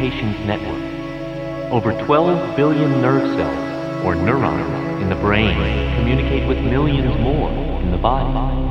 communications network. Over 12 billion nerve cells, or neurons, in the brain communicate with millions more in the body.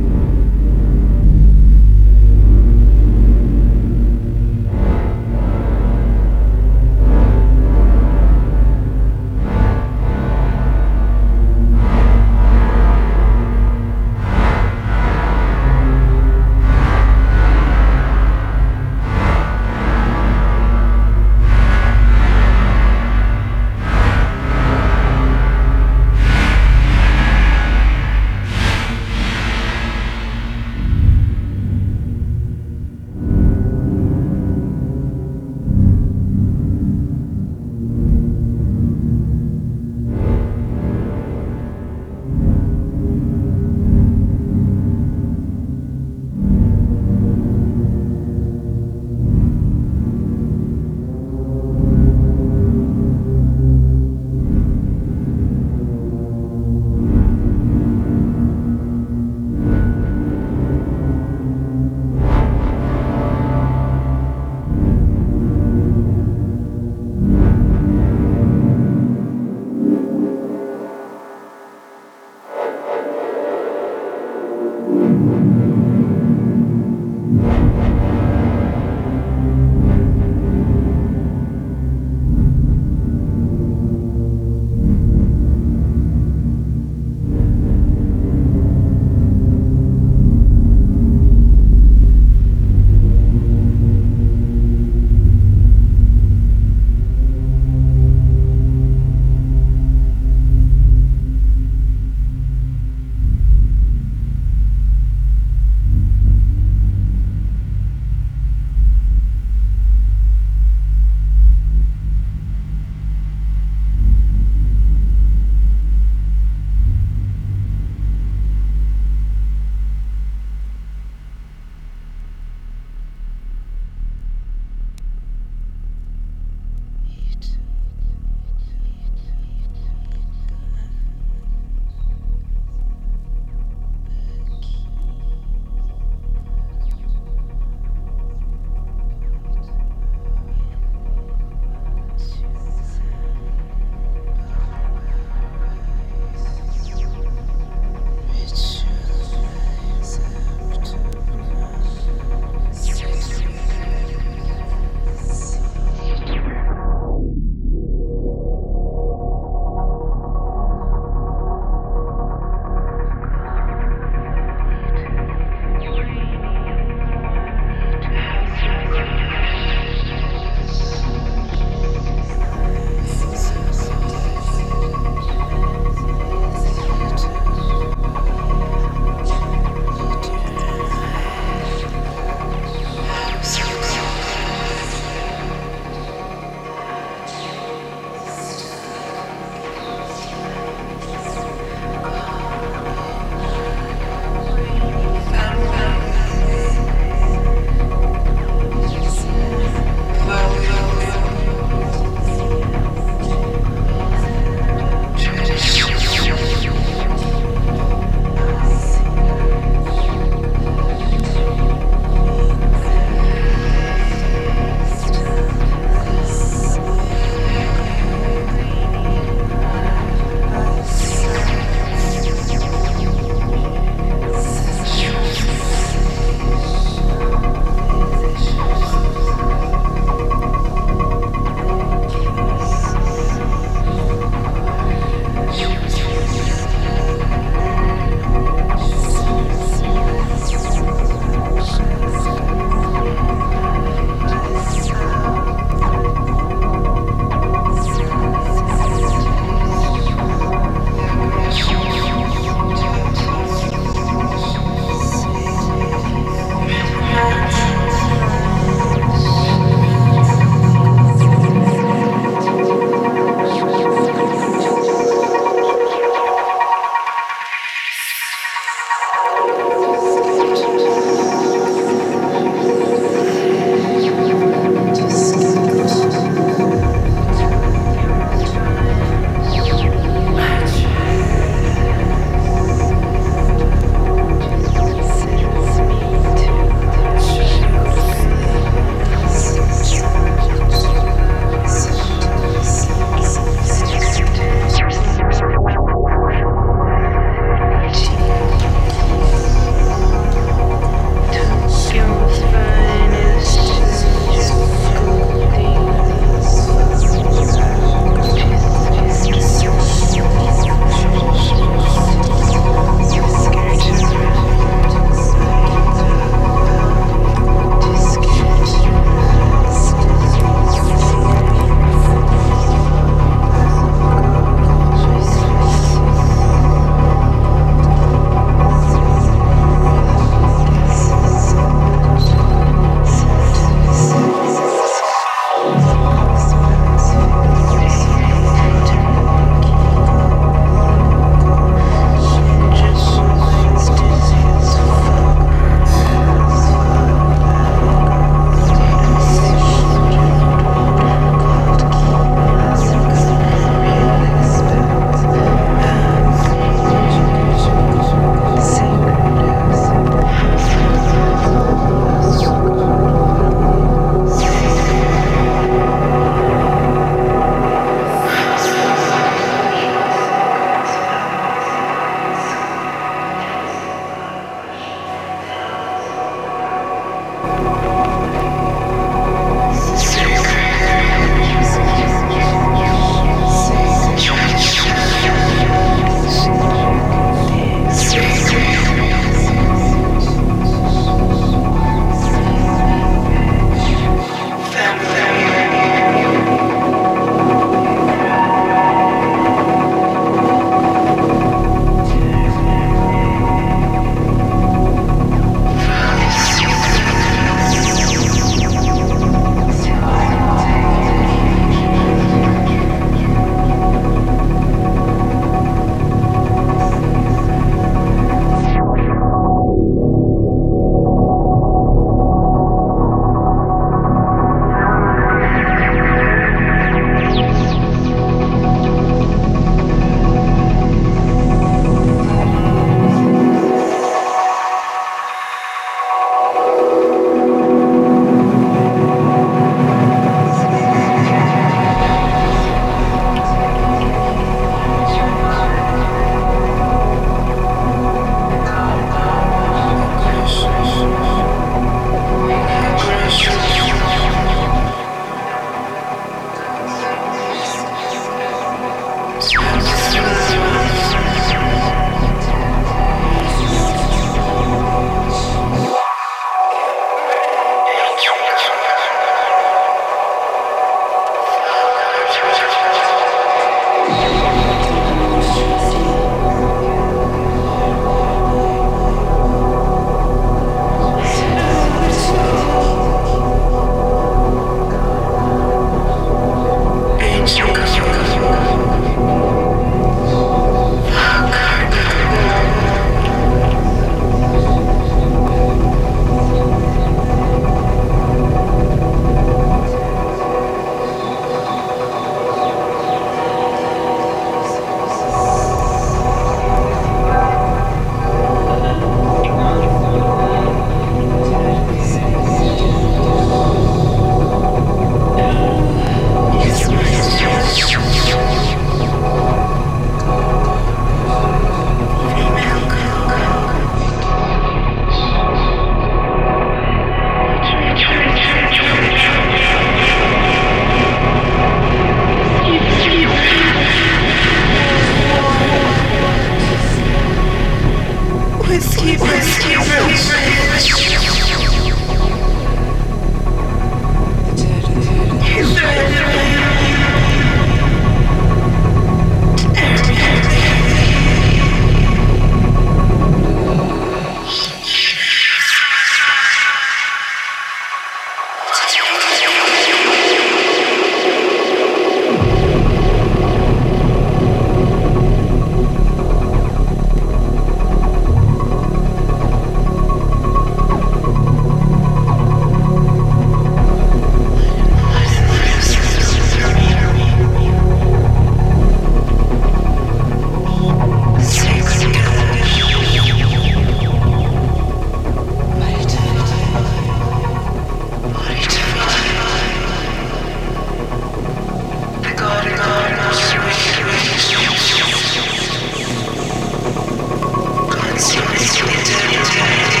It's, it's, it's,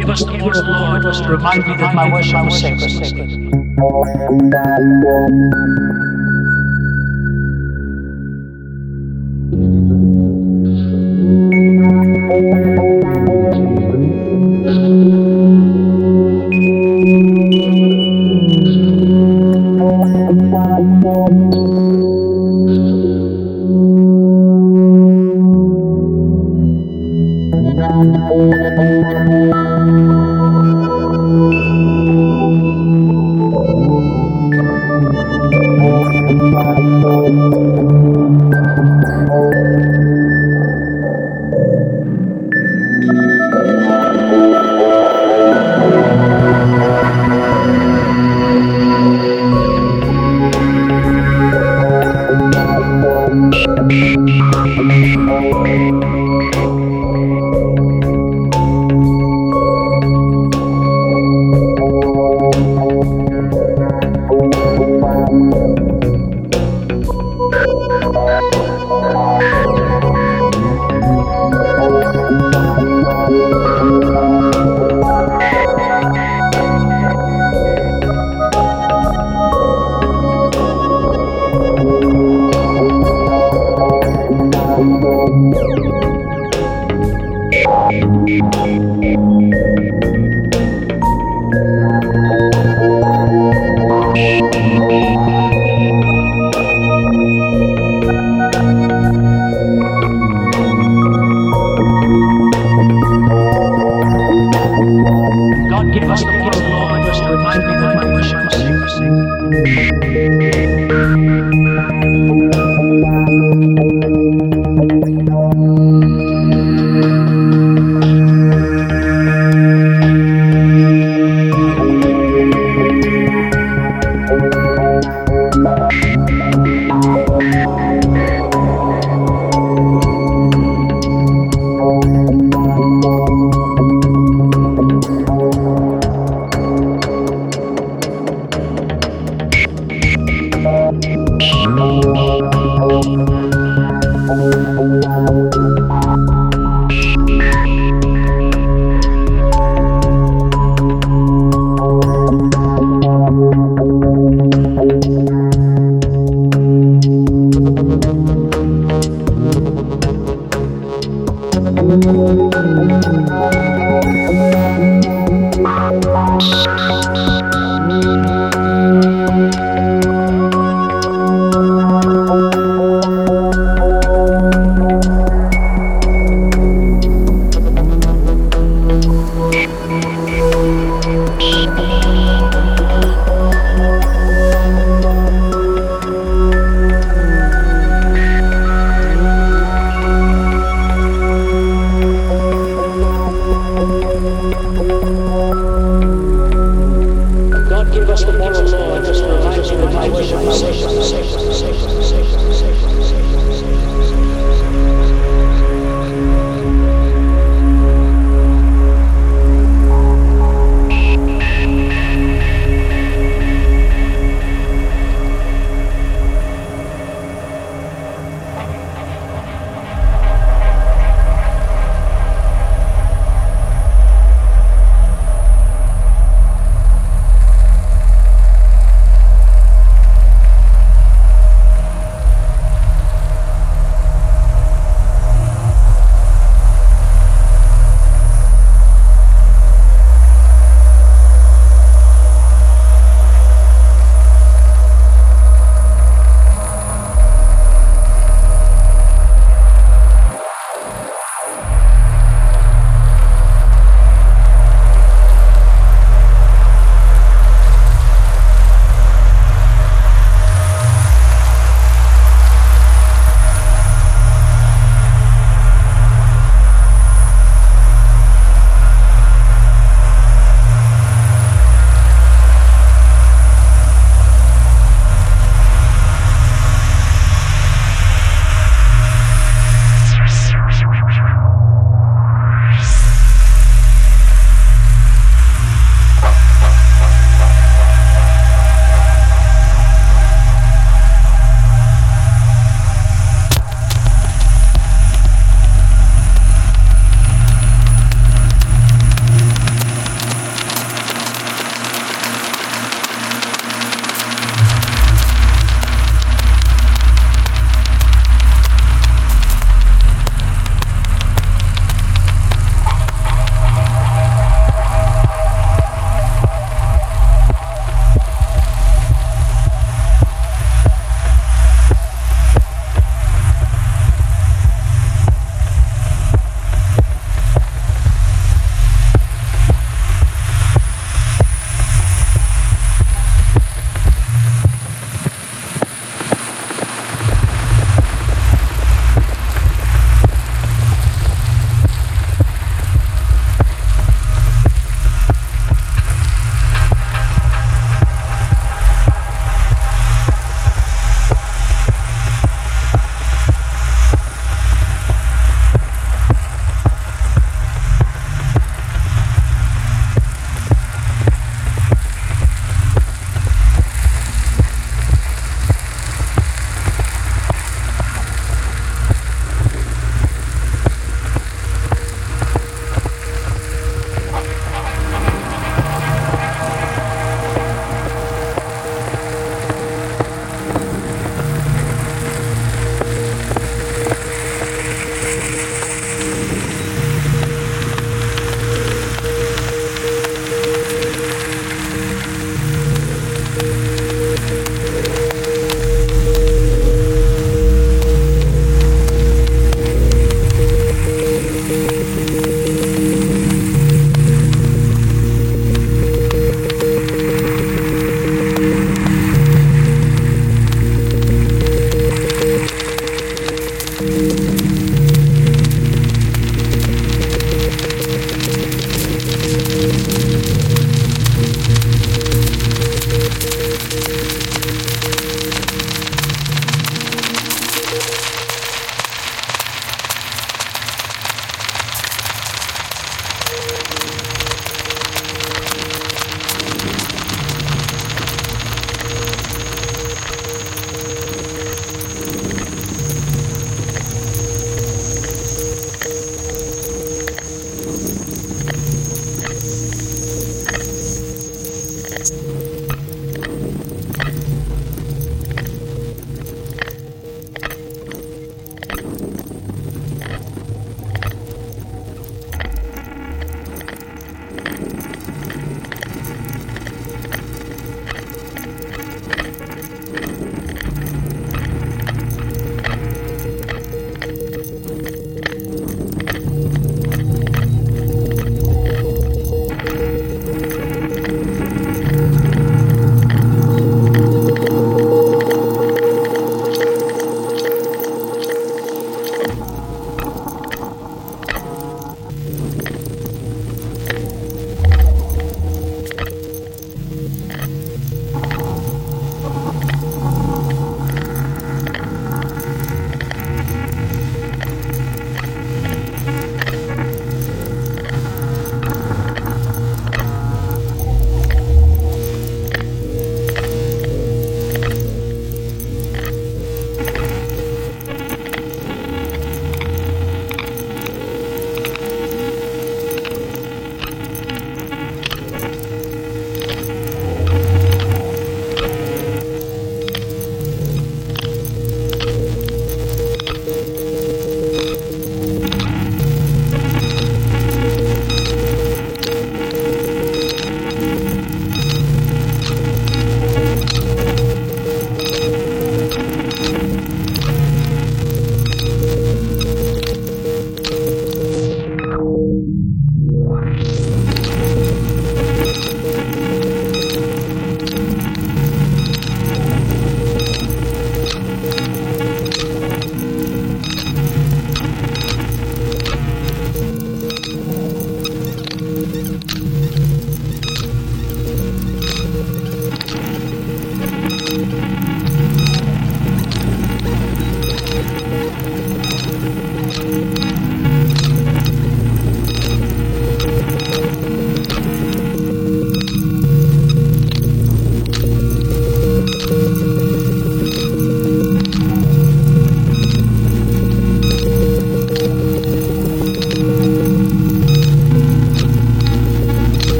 gave us the word Lord was to remind me that my worship was sacred.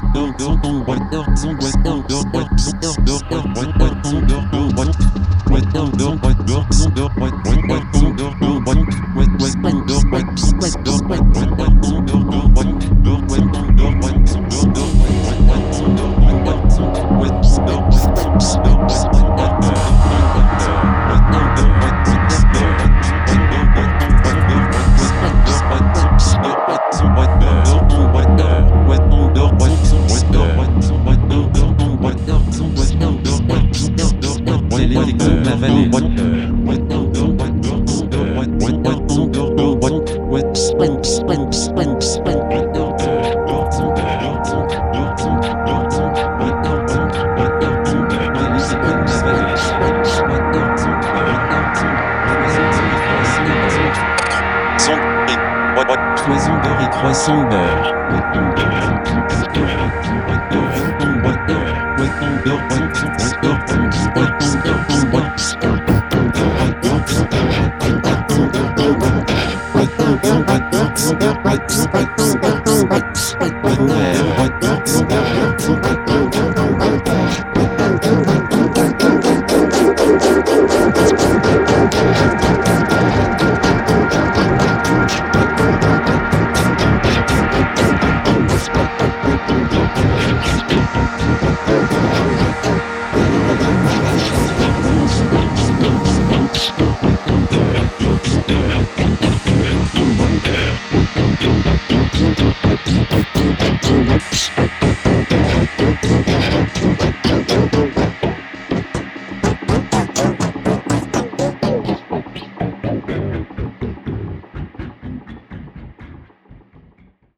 horizon, horizon,